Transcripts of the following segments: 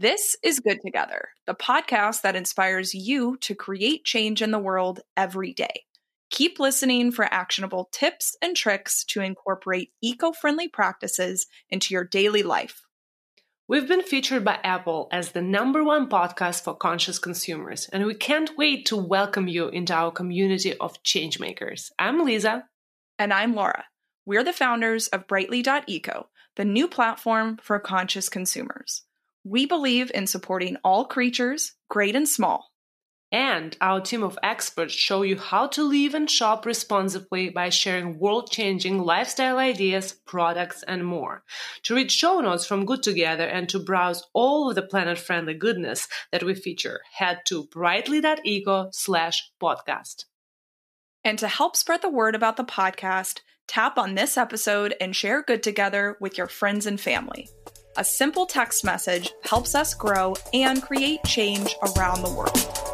This is Good Together, the podcast that inspires you to create change in the world every day. Keep listening for actionable tips and tricks to incorporate eco friendly practices into your daily life. We've been featured by Apple as the number one podcast for conscious consumers, and we can't wait to welcome you into our community of changemakers. I'm Lisa. And I'm Laura. We're the founders of Brightly.eco, the new platform for conscious consumers. We believe in supporting all creatures, great and small. And our team of experts show you how to live and shop responsibly by sharing world changing lifestyle ideas, products, and more. To read show notes from Good Together and to browse all of the planet friendly goodness that we feature, head to brightly.eco slash podcast. And to help spread the word about the podcast, tap on this episode and share Good Together with your friends and family. A simple text message helps us grow and create change around the world.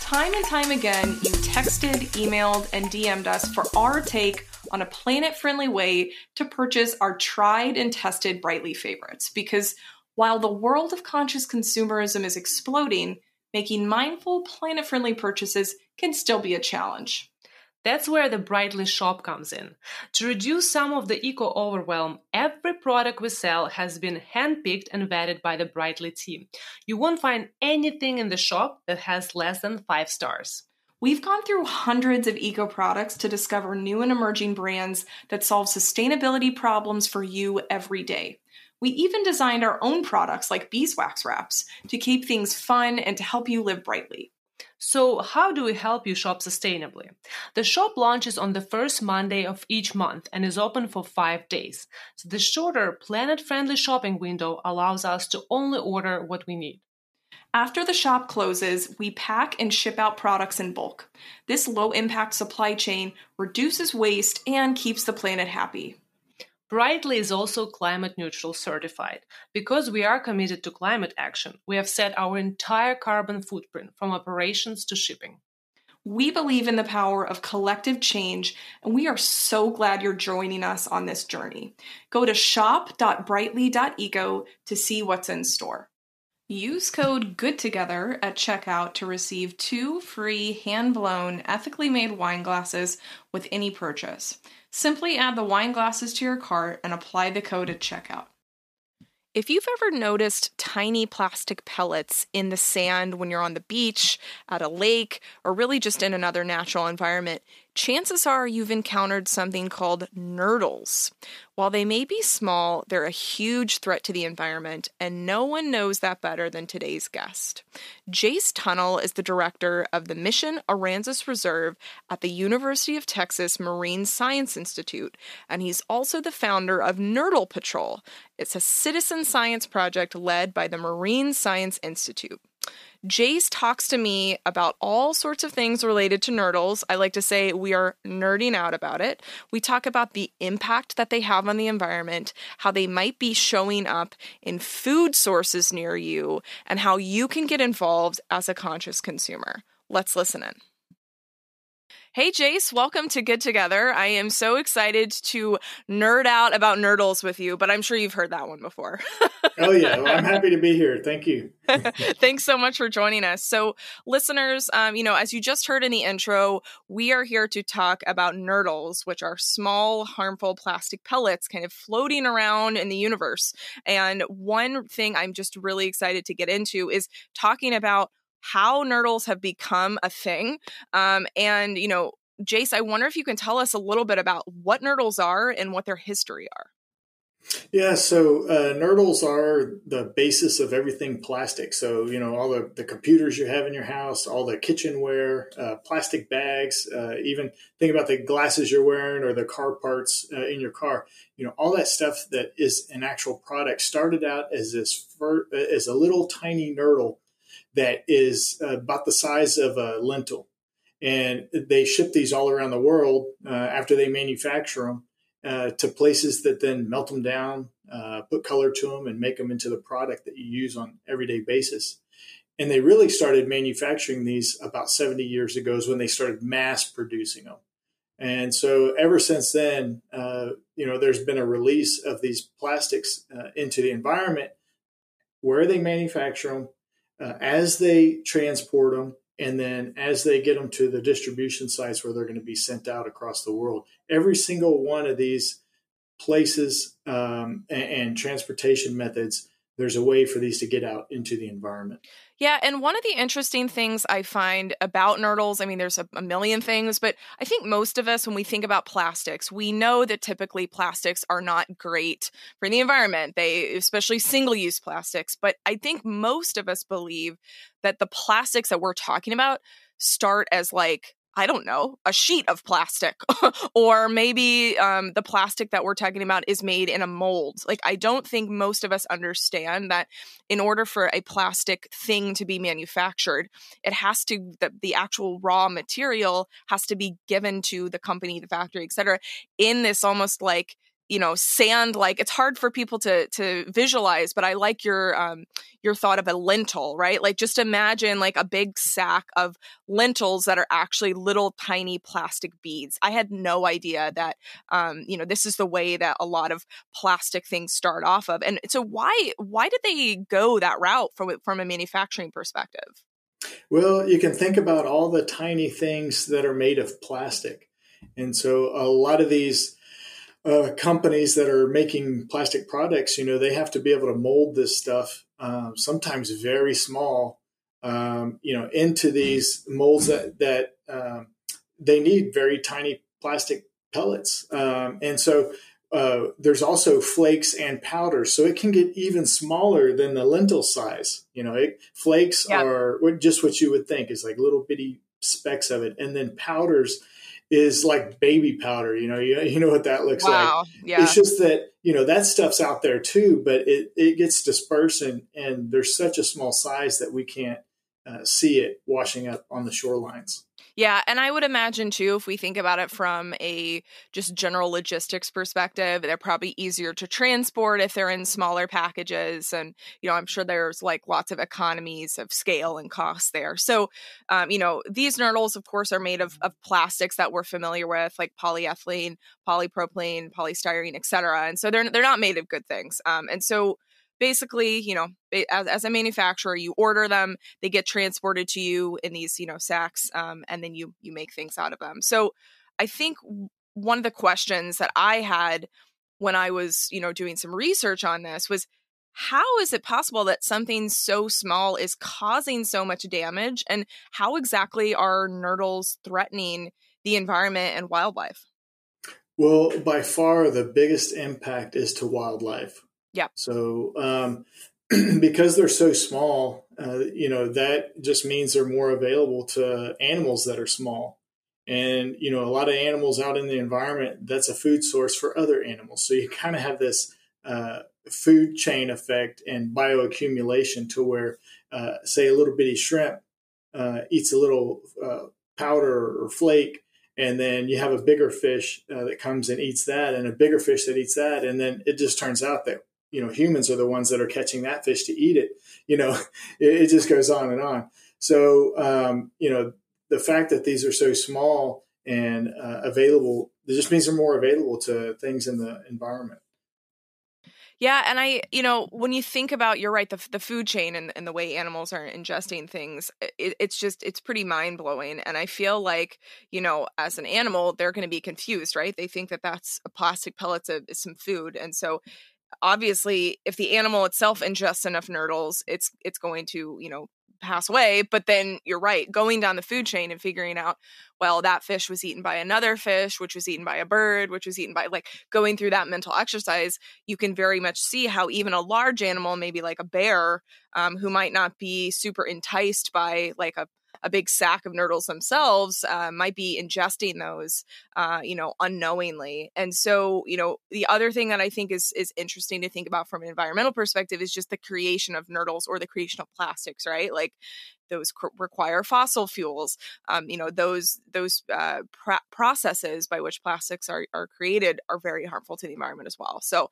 time and time again, you texted, emailed, and DM'd us for our take on a planet friendly way to purchase our tried and tested Brightly favorites. Because while the world of conscious consumerism is exploding, making mindful, planet friendly purchases can still be a challenge. That's where the Brightly shop comes in. To reduce some of the eco overwhelm, every product we sell has been handpicked and vetted by the Brightly team. You won't find anything in the shop that has less than five stars. We've gone through hundreds of eco products to discover new and emerging brands that solve sustainability problems for you every day. We even designed our own products like beeswax wraps to keep things fun and to help you live brightly. So, how do we help you shop sustainably? The shop launches on the first Monday of each month and is open for five days. So, the shorter, planet friendly shopping window allows us to only order what we need. After the shop closes, we pack and ship out products in bulk. This low impact supply chain reduces waste and keeps the planet happy. Brightly is also climate neutral certified. Because we are committed to climate action, we have set our entire carbon footprint from operations to shipping. We believe in the power of collective change, and we are so glad you're joining us on this journey. Go to shop.brightly.eco to see what's in store. Use code GOODTOGETHER at checkout to receive two free hand blown, ethically made wine glasses with any purchase. Simply add the wine glasses to your cart and apply the code at checkout. If you've ever noticed tiny plastic pellets in the sand when you're on the beach, at a lake, or really just in another natural environment, chances are you've encountered something called nurdles. While they may be small, they're a huge threat to the environment, and no one knows that better than today's guest. Jace Tunnell is the director of the Mission Aransas Reserve at the University of Texas Marine Science Institute, and he's also the founder of Nurdle Patrol. It's a citizen science project led by the Marine Science Institute. Jace talks to me about all sorts of things related to nurdles. I like to say we are nerding out about it. We talk about the impact that they have on the environment, how they might be showing up in food sources near you, and how you can get involved as a conscious consumer. Let's listen in. Hey, Jace, welcome to Good Together. I am so excited to nerd out about nurdles with you, but I'm sure you've heard that one before. oh, yeah. Well, I'm happy to be here. Thank you. Thanks so much for joining us. So, listeners, um, you know, as you just heard in the intro, we are here to talk about nurdles, which are small, harmful plastic pellets kind of floating around in the universe. And one thing I'm just really excited to get into is talking about how nurdles have become a thing. Um, and, you know, Jace, I wonder if you can tell us a little bit about what nurdles are and what their history are. Yeah, so uh, nurdles are the basis of everything plastic. So, you know, all the, the computers you have in your house, all the kitchenware, uh, plastic bags, uh, even think about the glasses you're wearing or the car parts uh, in your car. You know, all that stuff that is an actual product started out as this fir- as a little tiny nurdle that is about the size of a lentil. And they ship these all around the world uh, after they manufacture them. uh, to places that then melt them down, uh, put color to them, and make them into the product that you use on everyday basis. And they really started manufacturing these about 70 years ago is when they started mass producing them. And so ever since then, uh, you know, there's been a release of these plastics uh, into the environment where they manufacture them, uh, as they transport them, and then as they get them to the distribution sites where they're going to be sent out across the world. Every single one of these places um, and, and transportation methods, there's a way for these to get out into the environment. Yeah, and one of the interesting things I find about nurdles, I mean, there's a, a, million things, but I think most of us, when we think about plastics, we know that typically plastics are not great for the environment. They, especially single use plastics, but I think most of us believe that the plastics that we're talking about start as like I don't know, a sheet of plastic, or maybe um, the plastic that we're talking about is made in a mold. Like, I don't think most of us understand that in order for a plastic thing to be manufactured, it has to, the, the actual raw material has to be given to the company, the factory, et cetera, in this almost like you know sand like it's hard for people to to visualize but i like your um your thought of a lentil right? Like just imagine like a big sack of lentils that are actually little tiny plastic beads. I had no idea that um you know this is the way that a lot of plastic things start off of and so why why did they go that route from from a manufacturing perspective? Well you can think about all the tiny things that are made of plastic and so a lot of these uh, companies that are making plastic products, you know, they have to be able to mold this stuff, um, sometimes very small, um, you know, into these molds that that um, they need very tiny plastic pellets, um, and so. Uh, there's also flakes and powders, so it can get even smaller than the lentil size. You know, it, flakes yeah. are just what you would think is like little bitty specks of it, and then powders is like baby powder. You know, you, you know what that looks wow. like. Yeah. It's just that, you know, that stuff's out there too, but it, it gets dispersed and, and there's such a small size that we can't uh, see it washing up on the shorelines. Yeah, and I would imagine too, if we think about it from a just general logistics perspective, they're probably easier to transport if they're in smaller packages. And, you know, I'm sure there's like lots of economies of scale and cost there. So, um, you know, these nurdles, of course, are made of, of plastics that we're familiar with, like polyethylene, polypropylene, polystyrene, et cetera. And so they're, they're not made of good things. Um, and so, basically, you know, as, as a manufacturer, you order them, they get transported to you in these, you know, sacks, um, and then you you make things out of them. So, I think one of the questions that I had when I was, you know, doing some research on this was how is it possible that something so small is causing so much damage and how exactly are nurdles threatening the environment and wildlife? Well, by far the biggest impact is to wildlife. Yeah. So um, because they're so small, uh, you know, that just means they're more available to animals that are small. And, you know, a lot of animals out in the environment, that's a food source for other animals. So you kind of have this uh, food chain effect and bioaccumulation to where, uh, say, a little bitty shrimp uh, eats a little uh, powder or flake and then you have a bigger fish uh, that comes and eats that and a bigger fish that eats that and then it just turns out that you know humans are the ones that are catching that fish to eat it you know it, it just goes on and on so um, you know the fact that these are so small and uh, available it just means they're more available to things in the environment yeah, and I, you know, when you think about, you're right, the the food chain and, and the way animals are ingesting things, it, it's just it's pretty mind blowing. And I feel like, you know, as an animal, they're going to be confused, right? They think that that's a plastic pellets of some food, and so obviously if the animal itself ingests enough nurdles it's it's going to you know pass away but then you're right going down the food chain and figuring out well that fish was eaten by another fish which was eaten by a bird which was eaten by like going through that mental exercise you can very much see how even a large animal maybe like a bear um, who might not be super enticed by like a a big sack of nurdles themselves uh, might be ingesting those, uh, you know, unknowingly. And so, you know, the other thing that I think is is interesting to think about from an environmental perspective is just the creation of nurdles or the creation of plastics, right? Like those cr- require fossil fuels. Um, you know, those those uh, pr- processes by which plastics are are created are very harmful to the environment as well. So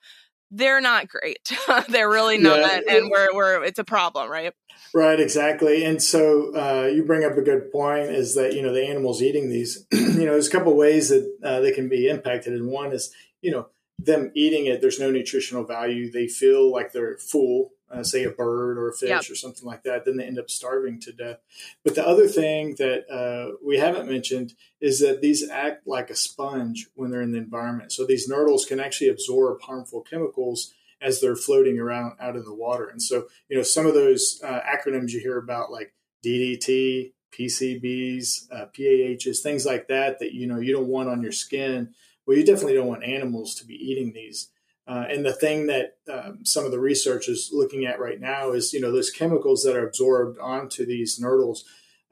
they're not great. they're really not, yeah. and we're we're it's a problem, right? Right, exactly. And so uh, you bring up a good point is that you know the animals eating these, you know, there's a couple ways that uh, they can be impacted, and one is you know them eating it. There's no nutritional value. They feel like they're full, uh, say a bird or a fish yep. or something like that, then they end up starving to death. But the other thing that uh, we haven't mentioned is that these act like a sponge when they're in the environment. So these nurdles can actually absorb harmful chemicals as they're floating around out in the water. And so, you know, some of those uh, acronyms you hear about like DDT, PCBs, uh, PAHs, things like that, that, you know, you don't want on your skin. Well, you definitely don't want animals to be eating these. Uh, and the thing that um, some of the research is looking at right now is, you know, those chemicals that are absorbed onto these nurdles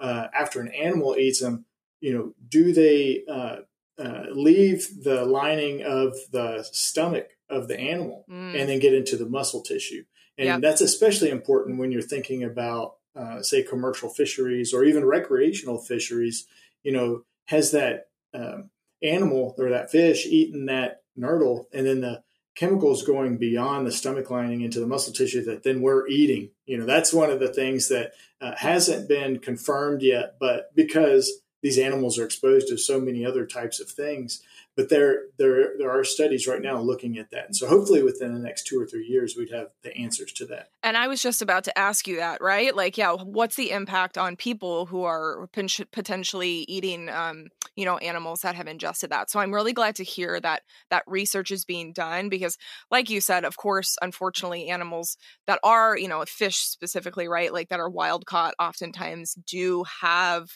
uh, after an animal eats them. You know, do they uh, uh leave the lining of the stomach of the animal mm. and then get into the muscle tissue? And yep. that's especially important when you're thinking about, uh, say, commercial fisheries or even recreational fisheries. You know, has that um, animal or that fish eaten that nurdle, and then the chemicals going beyond the stomach lining into the muscle tissue that then we're eating. You know, that's one of the things that uh, hasn't been confirmed yet, but because these animals are exposed to so many other types of things, but there there there are studies right now looking at that. And so hopefully within the next two or three years we'd have the answers to that. And i was just about to ask you that right? Like yeah what's the impact on people who are potentially eating um, you know animals that have ingested that? So i'm really glad to hear that that research is being done because like you said of course unfortunately animals that are you know fish specifically right like that are wild caught oftentimes do have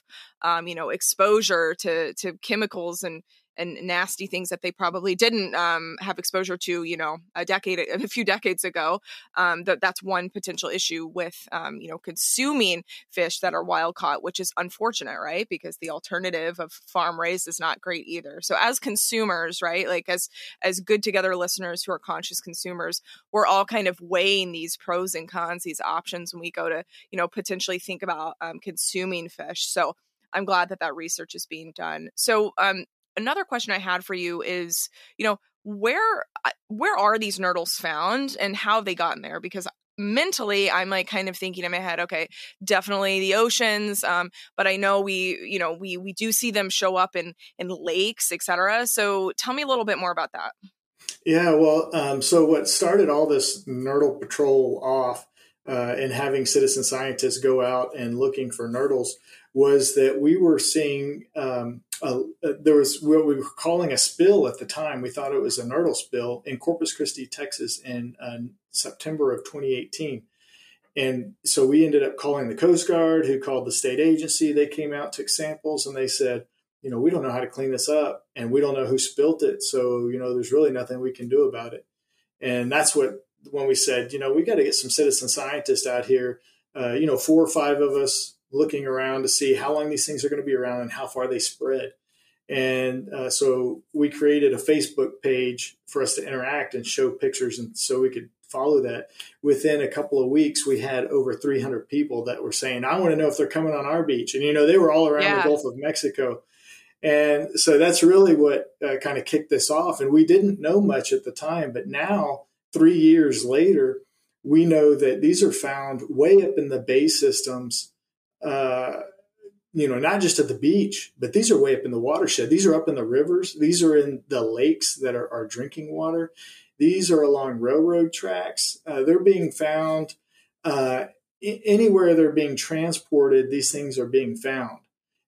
um, you know exposure to to chemicals and and nasty things that they probably didn't um, have exposure to, you know, a decade, a few decades ago. Um, that that's one potential issue with, um, you know, consuming fish that are wild caught, which is unfortunate, right? Because the alternative of farm raised is not great either. So as consumers, right, like as as good together listeners who are conscious consumers, we're all kind of weighing these pros and cons, these options when we go to, you know, potentially think about um, consuming fish. So I'm glad that that research is being done. So, um, another question I had for you is, you know, where uh, where are these nurdles found and how have they gotten there? Because mentally i'm like kind of thinking in my head okay definitely the oceans um, but i know we you know we we do see them show up in in lakes etc so tell me a little bit more about that yeah well um, so what started all this nurdle patrol off uh, and having citizen scientists go out and looking for nurdles was that we were seeing um, a, a, there was what we were calling a spill at the time. We thought it was a nurdle spill in Corpus Christi, Texas, in uh, September of 2018. And so we ended up calling the Coast Guard, who called the state agency. They came out, took samples, and they said, you know, we don't know how to clean this up, and we don't know who spilt it. So you know, there's really nothing we can do about it. And that's what when we said, you know, we got to get some citizen scientists out here. Uh, you know, four or five of us looking around to see how long these things are going to be around and how far they spread. And uh, so we created a Facebook page for us to interact and show pictures, and so we could follow that. Within a couple of weeks, we had over 300 people that were saying, "I want to know if they're coming on our beach." And you know, they were all around yeah. the Gulf of Mexico. And so that's really what uh, kind of kicked this off. And we didn't know much at the time, but now, three years later, we know that these are found way up in the bay systems uh, you know, not just at the beach, but these are way up in the watershed. These are up in the rivers. These are in the lakes that are, are drinking water. These are along railroad tracks. Uh, they're being found uh, anywhere they're being transported. These things are being found.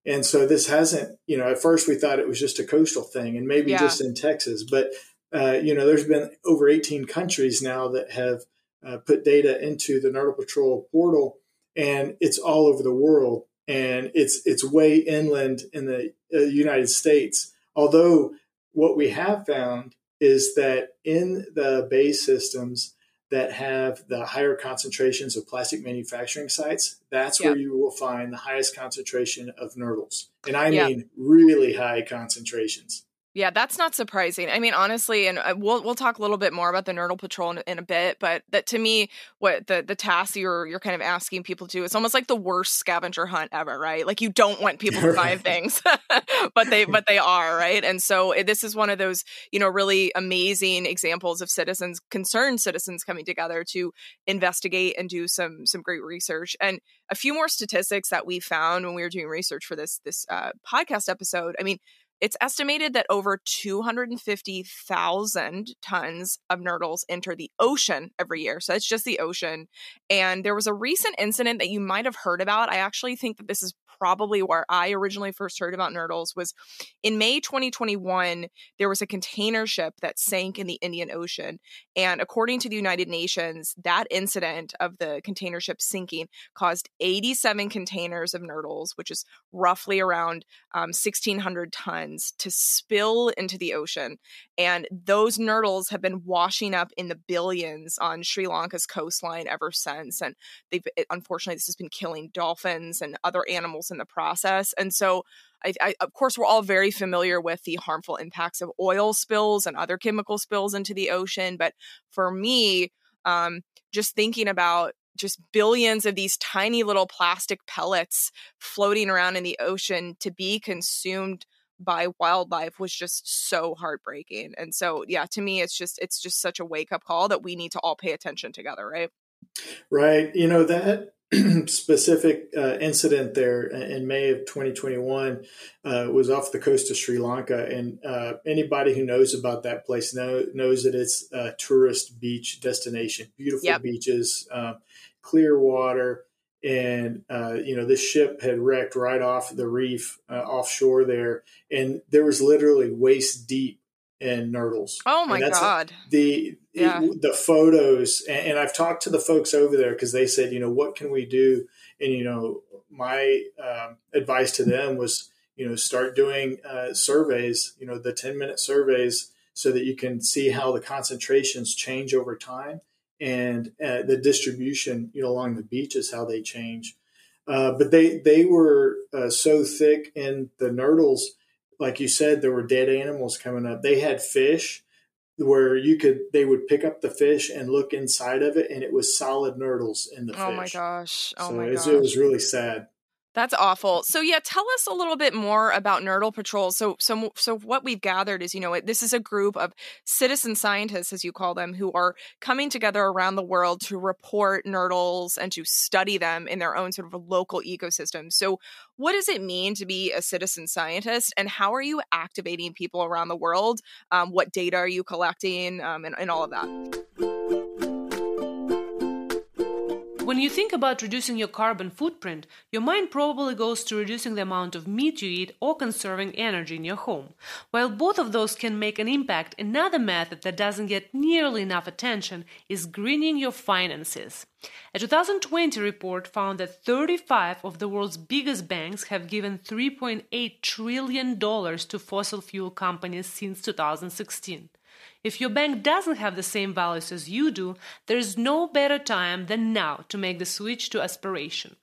And so this hasn't, you know, at first we thought it was just a coastal thing and maybe yeah. just in Texas, but, uh, you know, there's been over 18 countries now that have uh, put data into the Nurdle Patrol portal and it's all over the world and it's it's way inland in the uh, United States. Although what we have found is that in the bay systems, that have the higher concentrations of plastic manufacturing sites, that's where you will find the highest concentration of nurdles. And I mean really high concentrations. Yeah, that's not surprising. I mean, honestly, and uh, we'll we'll talk a little bit more about the Nurdle Patrol in, in, a bit, but that to me, what the the task you're you're kind of asking people to do, it's almost like the worst scavenger hunt ever, right? Like you don't want people to buy things, but they but they are, right? And so eh, this is one of those you know really amazing examples of citizens, concerned citizens, coming together to investigate and do some some great research. And a few more statistics that we found when we were doing research for this this uh, podcast episode. I mean it's estimated that over 250,000 tons of nurdles enter the ocean every year. So it's just the ocean. And there was a recent incident that you might have heard about. I actually think that this is probably where I originally first heard about nurdles was in May 2021 there was a container ship that sank in the Indian Ocean and according to the United Nations that incident of the container ship sinking caused 87 containers of nurdles which is roughly around um, 1600 tons to spill into the ocean and those nurdles have been washing up in the billions on Sri Lanka's coastline ever since and they've unfortunately this has been killing dolphins and other animals in the process. And so, I, I, of course, we're all very familiar with the harmful impacts of oil spills and other chemical spills into the ocean. But for me, um, just thinking about just billions of these tiny little plastic pellets floating around in the ocean to be consumed by wildlife was just so heartbreaking. And so, yeah, to me, it's just it's just such a wake up call that we need to all pay attention together, right? Right. You know that specific uh, incident there in May of 2021 uh, was off the coast of Sri Lanka, and uh, anybody who knows about that place know, knows that it's a tourist beach destination. Beautiful yep. beaches, uh, clear water, and uh, you know this ship had wrecked right off the reef uh, offshore there, and there was literally waist deep and nurdles. Oh my god! The yeah. it, the photos, and, and, I've talked to the folks over there because they said, you know, what can we do? And you know, my um, advice to them was, you know, start doing uh, surveys. You know, the ten minute surveys, so that you can see how the concentrations change over time and uh, the distribution, you know, along the beaches, how they change. Uh, but they they were uh, so thick in the nurdles like you said, there were dead animals coming up. They had fish where you could they would pick up the fish and look inside of it, and it was solid nurdles in the oh fish. Oh my gosh! Oh so my gosh! It was really sad. That's awful. So yeah, tell us a little bit more about Nurdle Patrol. So so so what we've gathered is, you know, this is a group of citizen scientists as you call them who are coming together around the world to report nurdles and to study them in their own sort of local ecosystem. So what does it mean to be a citizen scientist and how are you activating people around the world? Um, what data are you collecting um, and, and all of that? When you think about reducing your carbon footprint, your mind probably goes to reducing the amount of meat you eat or conserving energy in your home. While both of those can make an impact, another method that doesn't get nearly enough attention is greening your finances. A 2020 report found that 35 of the world's biggest banks have given $3.8 trillion to fossil fuel companies since 2016. If your bank doesn't have the same values as you do, there is no better time than now to make the switch to Aspiration.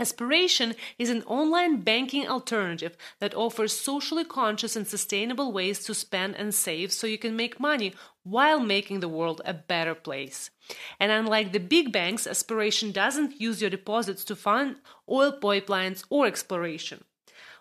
Aspiration is an online banking alternative that offers socially conscious and sustainable ways to spend and save so you can make money while making the world a better place. And unlike the big banks, Aspiration doesn't use your deposits to fund oil pipelines or exploration.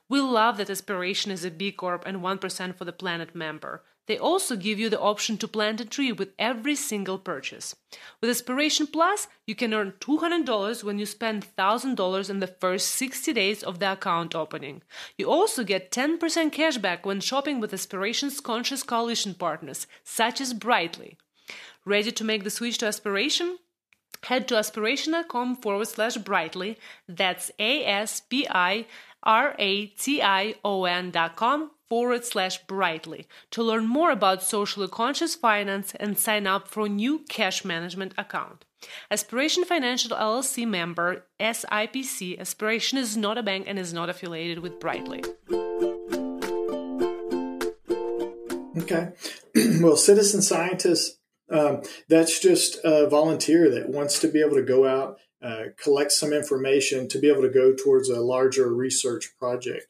We love that Aspiration is a B Corp and 1% for the Planet member. They also give you the option to plant a tree with every single purchase. With Aspiration Plus, you can earn $200 when you spend $1,000 in the first 60 days of the account opening. You also get 10% cashback when shopping with Aspiration's conscious coalition partners, such as Brightly. Ready to make the switch to Aspiration? Head to aspiration.com forward slash brightly. That's A S P I R A T I O N dot com forward slash brightly to learn more about socially conscious finance and sign up for a new cash management account. Aspiration Financial LLC member SIPC. Aspiration is not a bank and is not affiliated with Brightly. Okay. well, citizen scientists Um, that's just a volunteer that wants to be able to go out, uh, collect some information to be able to go towards a larger research project.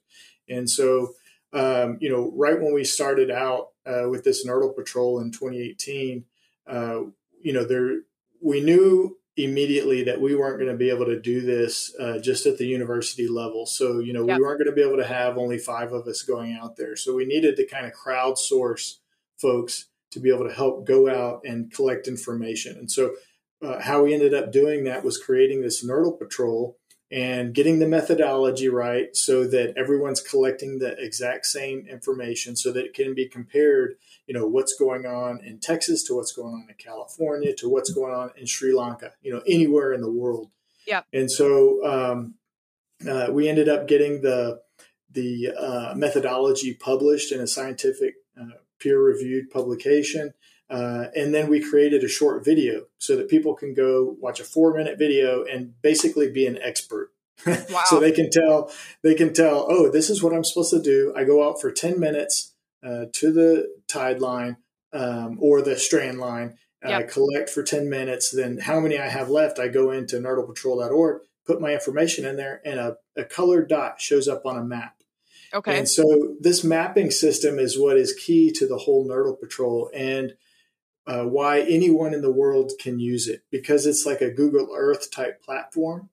And so, um, you know, right when we started out uh, with this Nurdle Patrol in 2018, uh, you know, there we knew immediately that we weren't going to be able to do this uh, just at the university level. So, you know, yep. we weren't going to be able to have only five of us going out there. So we needed to kind of crowdsource folks to be able to help go out and collect information. And so, uh, how we ended up doing that was creating this Nurdle Patrol and getting the methodology right so that everyone's collecting the exact same information so that it can be compared you know what's going on in texas to what's going on in california to what's going on in sri lanka you know anywhere in the world. Yeah and so um, uh, we ended up getting the the uh, methodology published in a scientific uh, peer reviewed publication uh, and then we created a short video so that people can go watch a four minute video and basically be an expert. Wow. so they can tell they can tell, oh, this is what I'm supposed to do. I go out for 10 minutes uh, to the tide line um, or the strand line. Yep. I collect for 10 minutes. Then how many I have left, I go into nurdlepatrol.org, put my information in there, and a, a colored dot shows up on a map. Okay. And so this mapping system is what is key to the whole Nurdle Patrol. And uh, why anyone in the world can use it. Because it's like a Google Earth type platform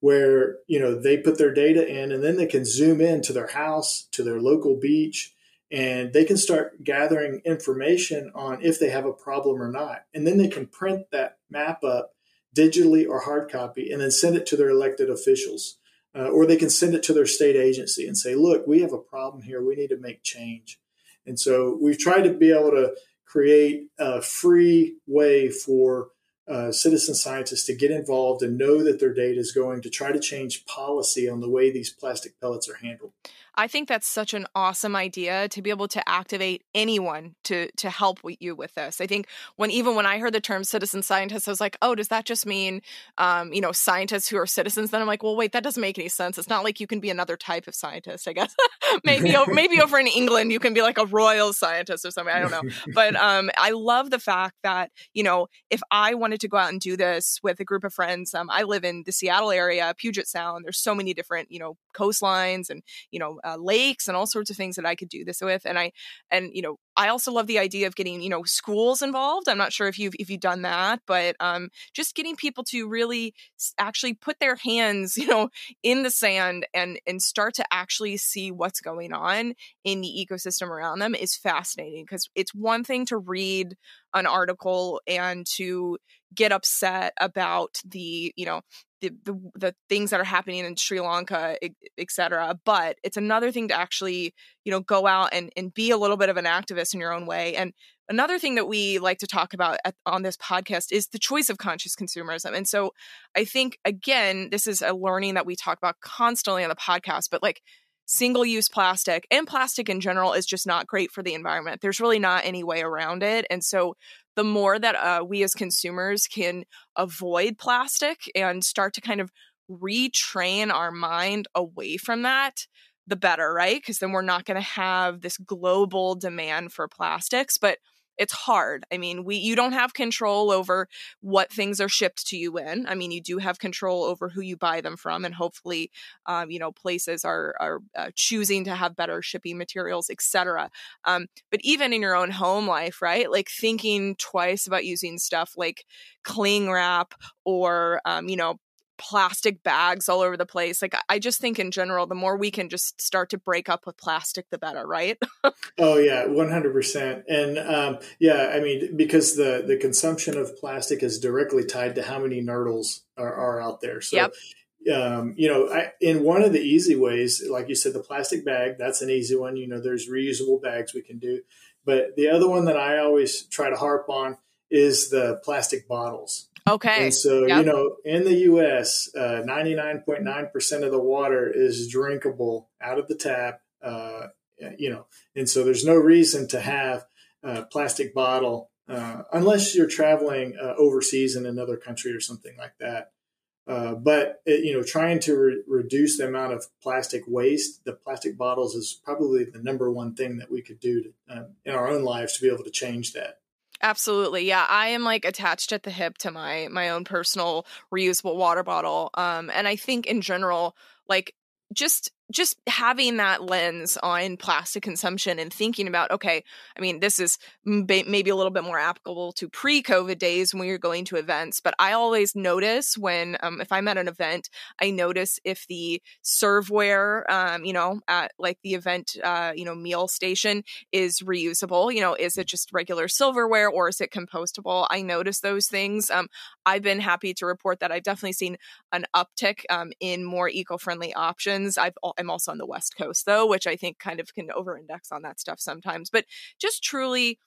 where you know they put their data in and then they can zoom in to their house to their local beach and they can start gathering information on if they have a problem or not. And then they can print that map up digitally or hard copy and then send it to their elected officials uh, or they can send it to their state agency and say look we have a problem here. We need to make change. And so we've tried to be able to create a free way for uh, citizen scientists to get involved and know that their data is going to try to change policy on the way these plastic pellets are handled. I think that's such an awesome idea to be able to activate anyone to to help you with this. I think when even when I heard the term citizen scientist, I was like, oh, does that just mean um, you know scientists who are citizens? Then I'm like, well, wait, that doesn't make any sense. It's not like you can be another type of scientist. I guess maybe maybe over in England you can be like a royal scientist or something. I don't know, but um, I love the fact that you know if I wanted to go out and do this with a group of friends, um, I live in the Seattle area, Puget Sound. There's so many different you know coastlines and you know uh, lakes and all sorts of things that I could do this with. And I, and you know, I also love the idea of getting you know schools involved. I'm not sure if you've if you've done that, but um, just getting people to really actually put their hands, you know, in the sand and and start to actually see what's going on in the ecosystem around them is fascinating because it's one thing to read an article and to get upset about the you know the, the, the things that are happening in Sri Lanka, etc. But it's another thing to actually, you know, go out and, and be a little bit of an activist in your own way. And another thing that we like to talk about at, on this podcast is the choice of conscious consumerism. And so I think, again, this is a learning that we talk about constantly on the podcast, but like single use plastic and plastic in general is just not great for the environment. There's really not any way around it. And so the more that uh, we as consumers can avoid plastic and start to kind of retrain our mind away from that, the better, right? Because then we're not going to have this global demand for plastics. But it's hard. I mean, we you don't have control over what things are shipped to you in. I mean, you do have control over who you buy them from, and hopefully, um, you know, places are are uh, choosing to have better shipping materials, etc. Um, but even in your own home life, right? Like thinking twice about using stuff like cling wrap or um, you know plastic bags all over the place. Like I just think in general, the more we can just start to break up with plastic, the better, right? oh yeah, one hundred percent. And um, yeah, I mean because the the consumption of plastic is directly tied to how many nurdles are, are out there. So. Yep. Um, you know, I, in one of the easy ways, like you said, the plastic bag, that's an easy one. You know, there's reusable bags we can do. But the other one that I always try to harp on is the plastic bottles. Okay. And so, yep. you know, in the US, uh, 99.9% of the water is drinkable out of the tap, uh, you know, and so there's no reason to have a plastic bottle uh, unless you're traveling uh, overseas in another country or something like that. Uh, but it, you know, trying to re- reduce the amount of plastic waste, the plastic bottles is probably the number one thing that we could do to, uh, in our own lives to be able to change that. Absolutely. Yeah, I am like attached at the hip to my my own personal reusable water bottle. Um and I think in general like just just having that lens on plastic consumption and thinking about okay i mean this is maybe a little bit more applicable to pre-covid days when we were going to events but i always notice when um, if i'm at an event i notice if the serveware um, you know at like the event uh, you know meal station is reusable you know is it just regular silverware or is it compostable? I notice those things. Um, i've been happy to report that i've definitely seen an uptick um, in more eco-friendly options. I've I'm also on the West Coast though, which I think kind of can over index on that stuff sometimes. But just truly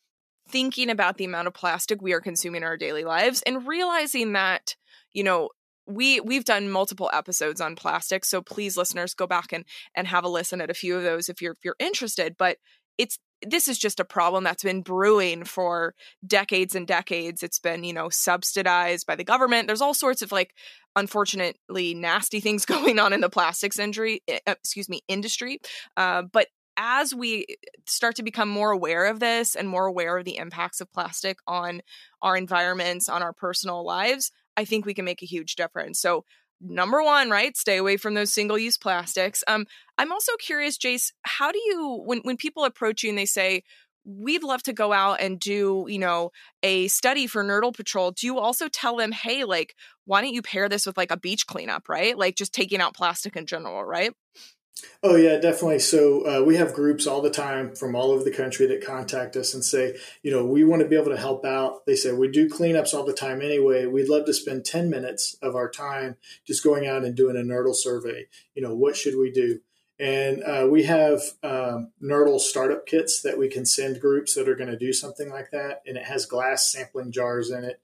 thinking about the amount of plastic we are consuming in our daily lives and realizing that, you know, we we've done multiple episodes on plastic so please listeners go back and and have a listen at a few of those if you're if you're interested but it's this is just a problem that's been brewing for decades and decades. It's been, you know, subsidized by the government. There's all sorts of like unfortunately nasty things going on in the plastics injury, uh, excuse me, industry. Uh, but as we start to become more aware of this and more aware of the impacts of plastic on our environments, on our personal lives, I think we can make a huge difference. So number one, right? Stay away from those single use plastics. Um, I'm also curious, Jace, how do you, when, when people approach you and they say, we'd love to go out and do, you know, a study for Nurdle Patrol, do you also tell them, hey, like, why don't you pair this with like a beach cleanup, right? Like just taking out plastic in general, right? Oh yeah, definitely. So uh, we have groups all the time from all over the country that contact us and say, you know, we want to be able to help out. They say we do cleanups all the time anyway. We'd love to spend ten minutes of our time just going out and doing a Nurdle survey. You know, what should we do? And uh, we have um, Nurdle startup kits that we can send groups that are going to do something like that, and it has glass sampling jars in it.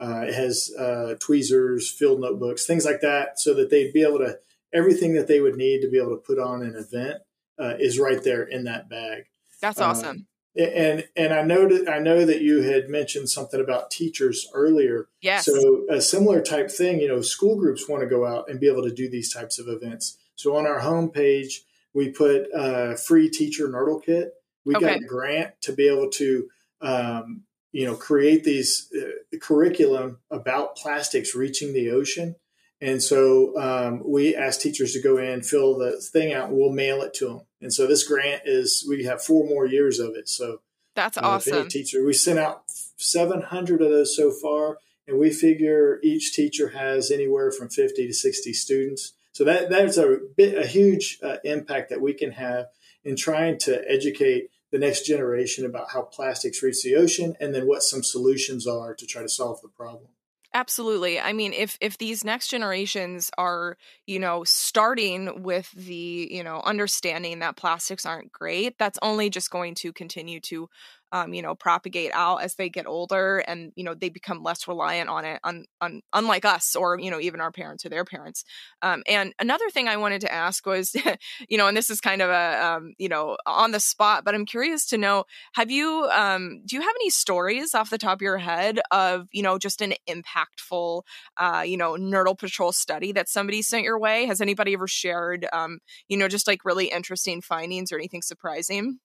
Uh, it has uh, tweezers, field notebooks, things like that, so that they'd be able to everything that they would need to be able to put on an event uh, is right there in that bag. That's um, awesome. Um, and and I know that I know that you had mentioned something about teachers earlier. Yes. So a similar type thing, you know, school groups want to go out and be able to do these types of events. So on our homepage, we put a free teacher Nurdle kit. We okay. got a grant to be able to, um, you know, create these uh, curriculum about plastics reaching the ocean and so um, we ask teachers to go in, fill the thing out, and we'll mail it to them. And so this grant is we have four more years of it. So that's uh, awesome. Teacher, we sent out 700 of those so far, and we figure each teacher has anywhere from 50 to 60 students. So that that's a bit a huge uh, impact that we can have in trying to educate the next generation about how plastics reach the ocean, and then what some solutions are to try to solve the problem. Absolutely. I mean, if if these next generations are, you know, starting with the, you know, understanding that plastics aren't great, that's only just going to continue to um, you know, propagate out as they get older and, you know, they become less reliant on it, on, on unlike us or, you know, even our parents or their parents. Um, and another thing I wanted to ask was, you know, and this is kind of a, um, you know, on the spot, but I'm curious to know, have you, um, do you have any stories off the top of your head of, you know, just an impactful, uh, you know, Nurdle Patrol study that somebody sent your way? Has anybody ever shared, um, you know, just like really interesting findings or anything surprising?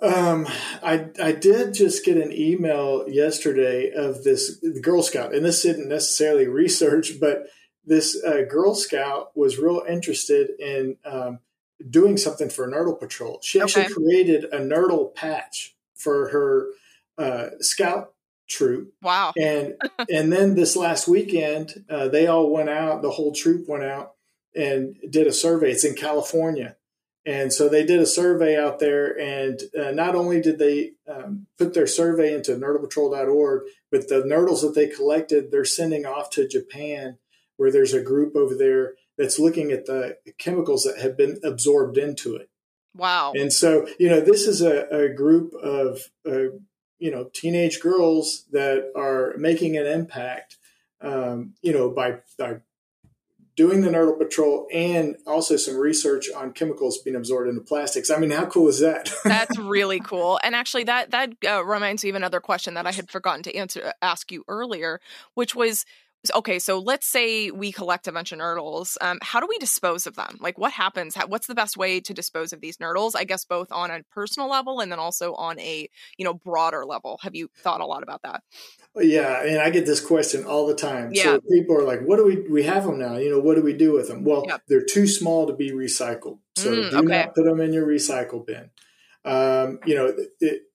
Um, I I did just get an email yesterday of this Girl Scout, and this isn't necessarily research, but this uh, Girl Scout was real interested in um, doing something for a Nurdle Patrol. She actually okay. created a Nurdle patch for her uh, Scout troop. Wow! And and then this last weekend, uh, they all went out. The whole troop went out and did a survey. It's in California and so they did a survey out there, and uh, not only did they um, put their survey into nurdlepatrol.org, but the nurdles that they collected, they're sending off to Japan, where there's a group over there that's looking at the chemicals that have been absorbed into it. Wow. And so, you know, this is a, a group of, uh, you know, teenage girls that are making an impact, um, you know, by, by doing the Nurdle Patrol and also some research on chemicals being absorbed into plastics. I mean, how cool is that? That's really cool. And actually, that that uh, reminds me of another question that I had forgotten to answer ask you earlier, which was okay, so let's say we collect a bunch of nurdles. Um, how do we dispose of them? Like, what happens? How, what's the best way to dispose of these nurdles? I guess both on a personal level and then also on a you know broader level. Have you thought a lot about that? Yeah, and I get this question all the time. Yeah. So people are like, "What do we? We have them now. You know, what do we do with them?" Well, Yep. they're too small to be recycled, so Mm, do okay. not put them in your recycle bin. Um, you know,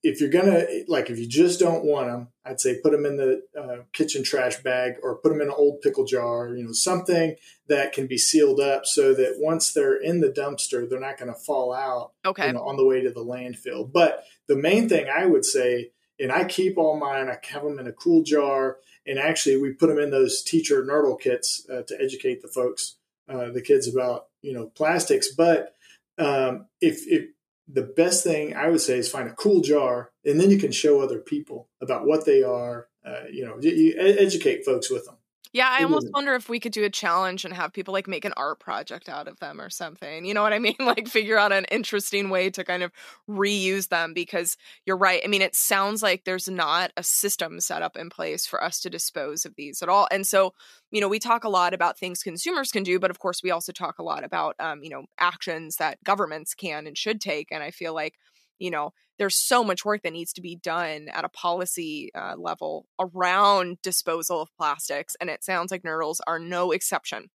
if you're gonna like, if you just don't want them, I'd say put them in the uh, kitchen trash bag or put them in an old pickle jar. You know, something that can be sealed up so that once they're in the dumpster, they're not going to fall out Okay. you know, on the way to the landfill. But the main thing I would say, and I keep all mine, I have them in a cool jar, and actually we put them in those teacher nurdle kits uh, to educate the folks, uh, the kids about you know plastics. But um, if, if the best thing I would say is find a cool jar, and then you can show other people about what they are. Uh, you know, you, you educate folks with them. Yeah, I almost wonder if we could do a challenge and have people like make an art project out of them or something. You know what I mean? Like figure out an interesting way to kind of reuse them because you're right. I mean, it sounds like there's not a system set up in place for us to dispose of these at all. And so, you know, we talk a lot about things consumers can do, but of course, we also talk a lot about, um, you know, actions that governments can and should take. And I feel like, you know, there's so much work that needs to be done at a policy uh, level around disposal of plastics, and it sounds like nurdles are no exception.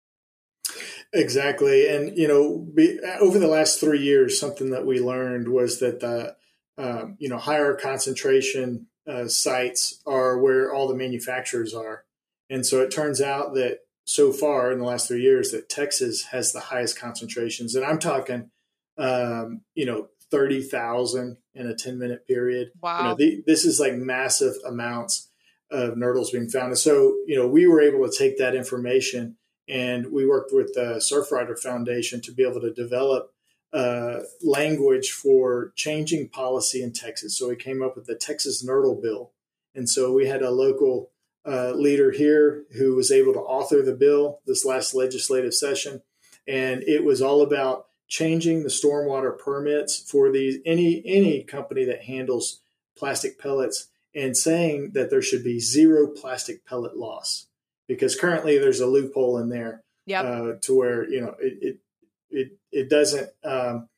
Exactly, and you know, be, over the last three years, something that we learned was that the um, you know higher concentration uh, sites are where all the manufacturers are, and so it turns out that so far in the last three years that Texas has the highest concentrations, and I'm talking, um, you know, thirty thousand in a ten minute period. Wow. You know, the, this is like massive amounts of nurdles being found, and so you know, we were able to take that information and we worked with the Surfrider Foundation to be able to develop uh, language for changing policy in Texas. So we came up with the Texas Nurdle Bill, and so we had a local uh, leader here who was able to author the bill this last legislative session, and it was all about changing the stormwater permits for these any any company that handles plastic pellets and saying that there should be zero plastic pellet loss because currently there's a loophole in there Yep. uh, to where you know it it it, it doesn't um,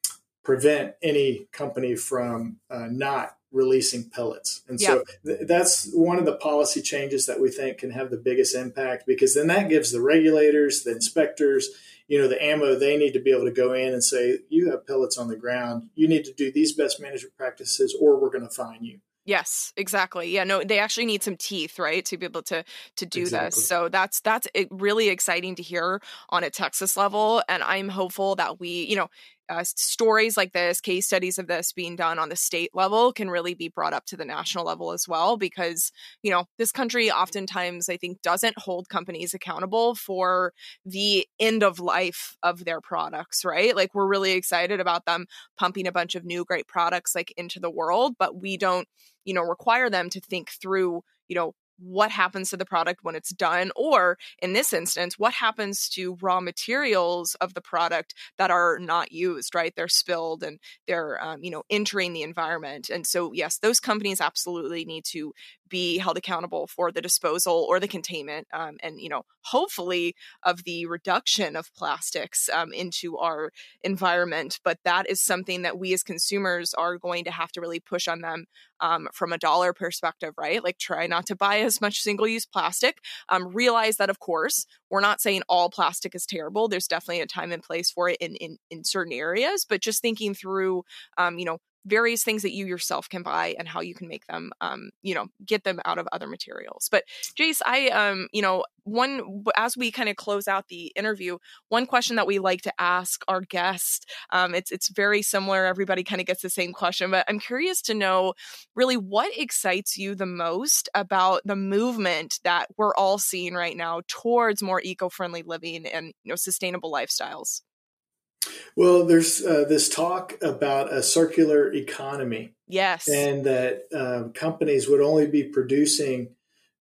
prevent any company from uh, not releasing pellets, and so th- that's one of the policy changes that we think can have the biggest impact because then that gives the regulators, the inspectors, you know, the ammo they need to be able to go in and say you have pellets on the ground, you need to do these best management practices, or we're going to fine you. Yes, exactly. Yeah, no, they actually need some teeth, right, to be able to to do Exactly. this. So that's that's really exciting to hear on a Texas level, and I'm hopeful that we, you know, uh, stories like this, case studies of this being done on the state level can really be brought up to the national level as well, because you know this country oftentimes I think doesn't hold companies accountable for the end of life of their products, right? Like we're really excited about them pumping a bunch of new great products like into the world, but we don't you know require them to think through you know what happens to the product when it's done or in this instance what happens to raw materials of the product that are not used right? They're spilled and they're um, you know entering the environment. And so yes those companies absolutely need to be held accountable for the disposal or the containment um, and you know hopefully of the reduction of plastics um, into our environment but that is something that we as consumers are going to have to really push on them um, from a dollar perspective, right? Like try not to buy as much single use plastic. Um, realize that, of course, we're not saying all plastic is terrible. There's definitely a time and place for it in, in, in certain areas, but just thinking through, um, you know, various things that you yourself can buy and how you can make them um you know get them out of other materials. But jace i um you know one as we kind of close out the interview one question that we like to ask our guest um it's it's very similar everybody kind of gets the same question but i'm curious to know really what excites you the most about the movement that we're all seeing right now towards more eco-friendly living and you know sustainable lifestyles Well, there's uh, this talk about a circular economy yes and that um, companies would only be producing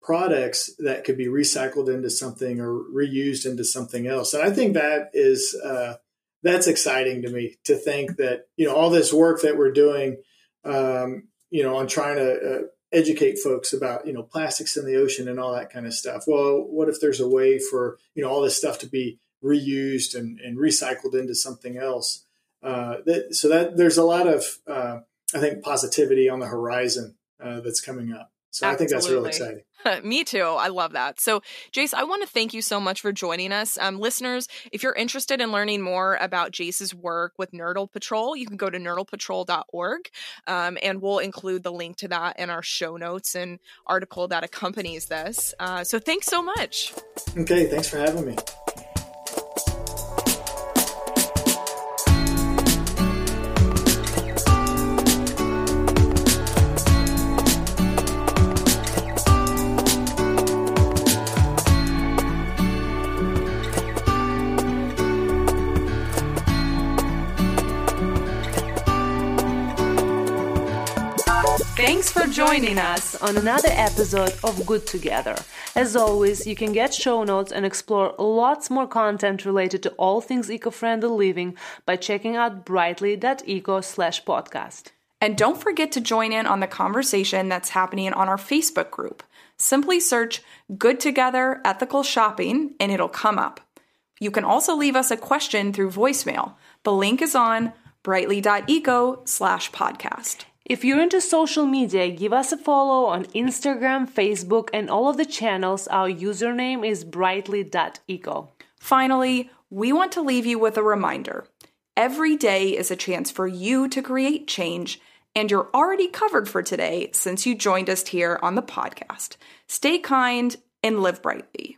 products that could be recycled into something or reused into something else. And I think that is uh, that's exciting to me to think that you know all this work that we're doing, um, you know, on trying to uh, educate folks about you know plastics in the ocean and all that kind of stuff. Well, what if there's a way for you know all this stuff to be reused and, and recycled into something else? Uh, that, so that there's a lot of uh, I think positivity on the horizon uh, that's coming up. So Absolutely. I think that's really exciting. Me too. I love that. So, Jace, I want to thank you so much for joining us. Um, listeners, if you're interested in learning more about Jace's work with Nurdle Patrol, you can go to nurdlepatrol.org um, and we'll include the link to that in our show notes and article that accompanies this. Uh, so, thanks so much. Okay. Thanks for having me. Joining us on another episode of Good Together. As always, you can get show notes and explore lots more content related to all things eco-friendly living by checking out brightly.eco slash podcast. And don't forget to join in on the conversation that's happening on our Facebook group. Simply search Good Together Ethical Shopping and it'll come up. You can also leave us a question through voicemail. The link is on brightly.eco slash podcast. If you're into social media, give us a follow on Instagram, Facebook, and all of the channels. Our username is brightly.eco. Finally, we want to leave you with a reminder. Every day is a chance for you to create change, and you're already covered for today since you joined us here on the podcast. Stay kind and live brightly.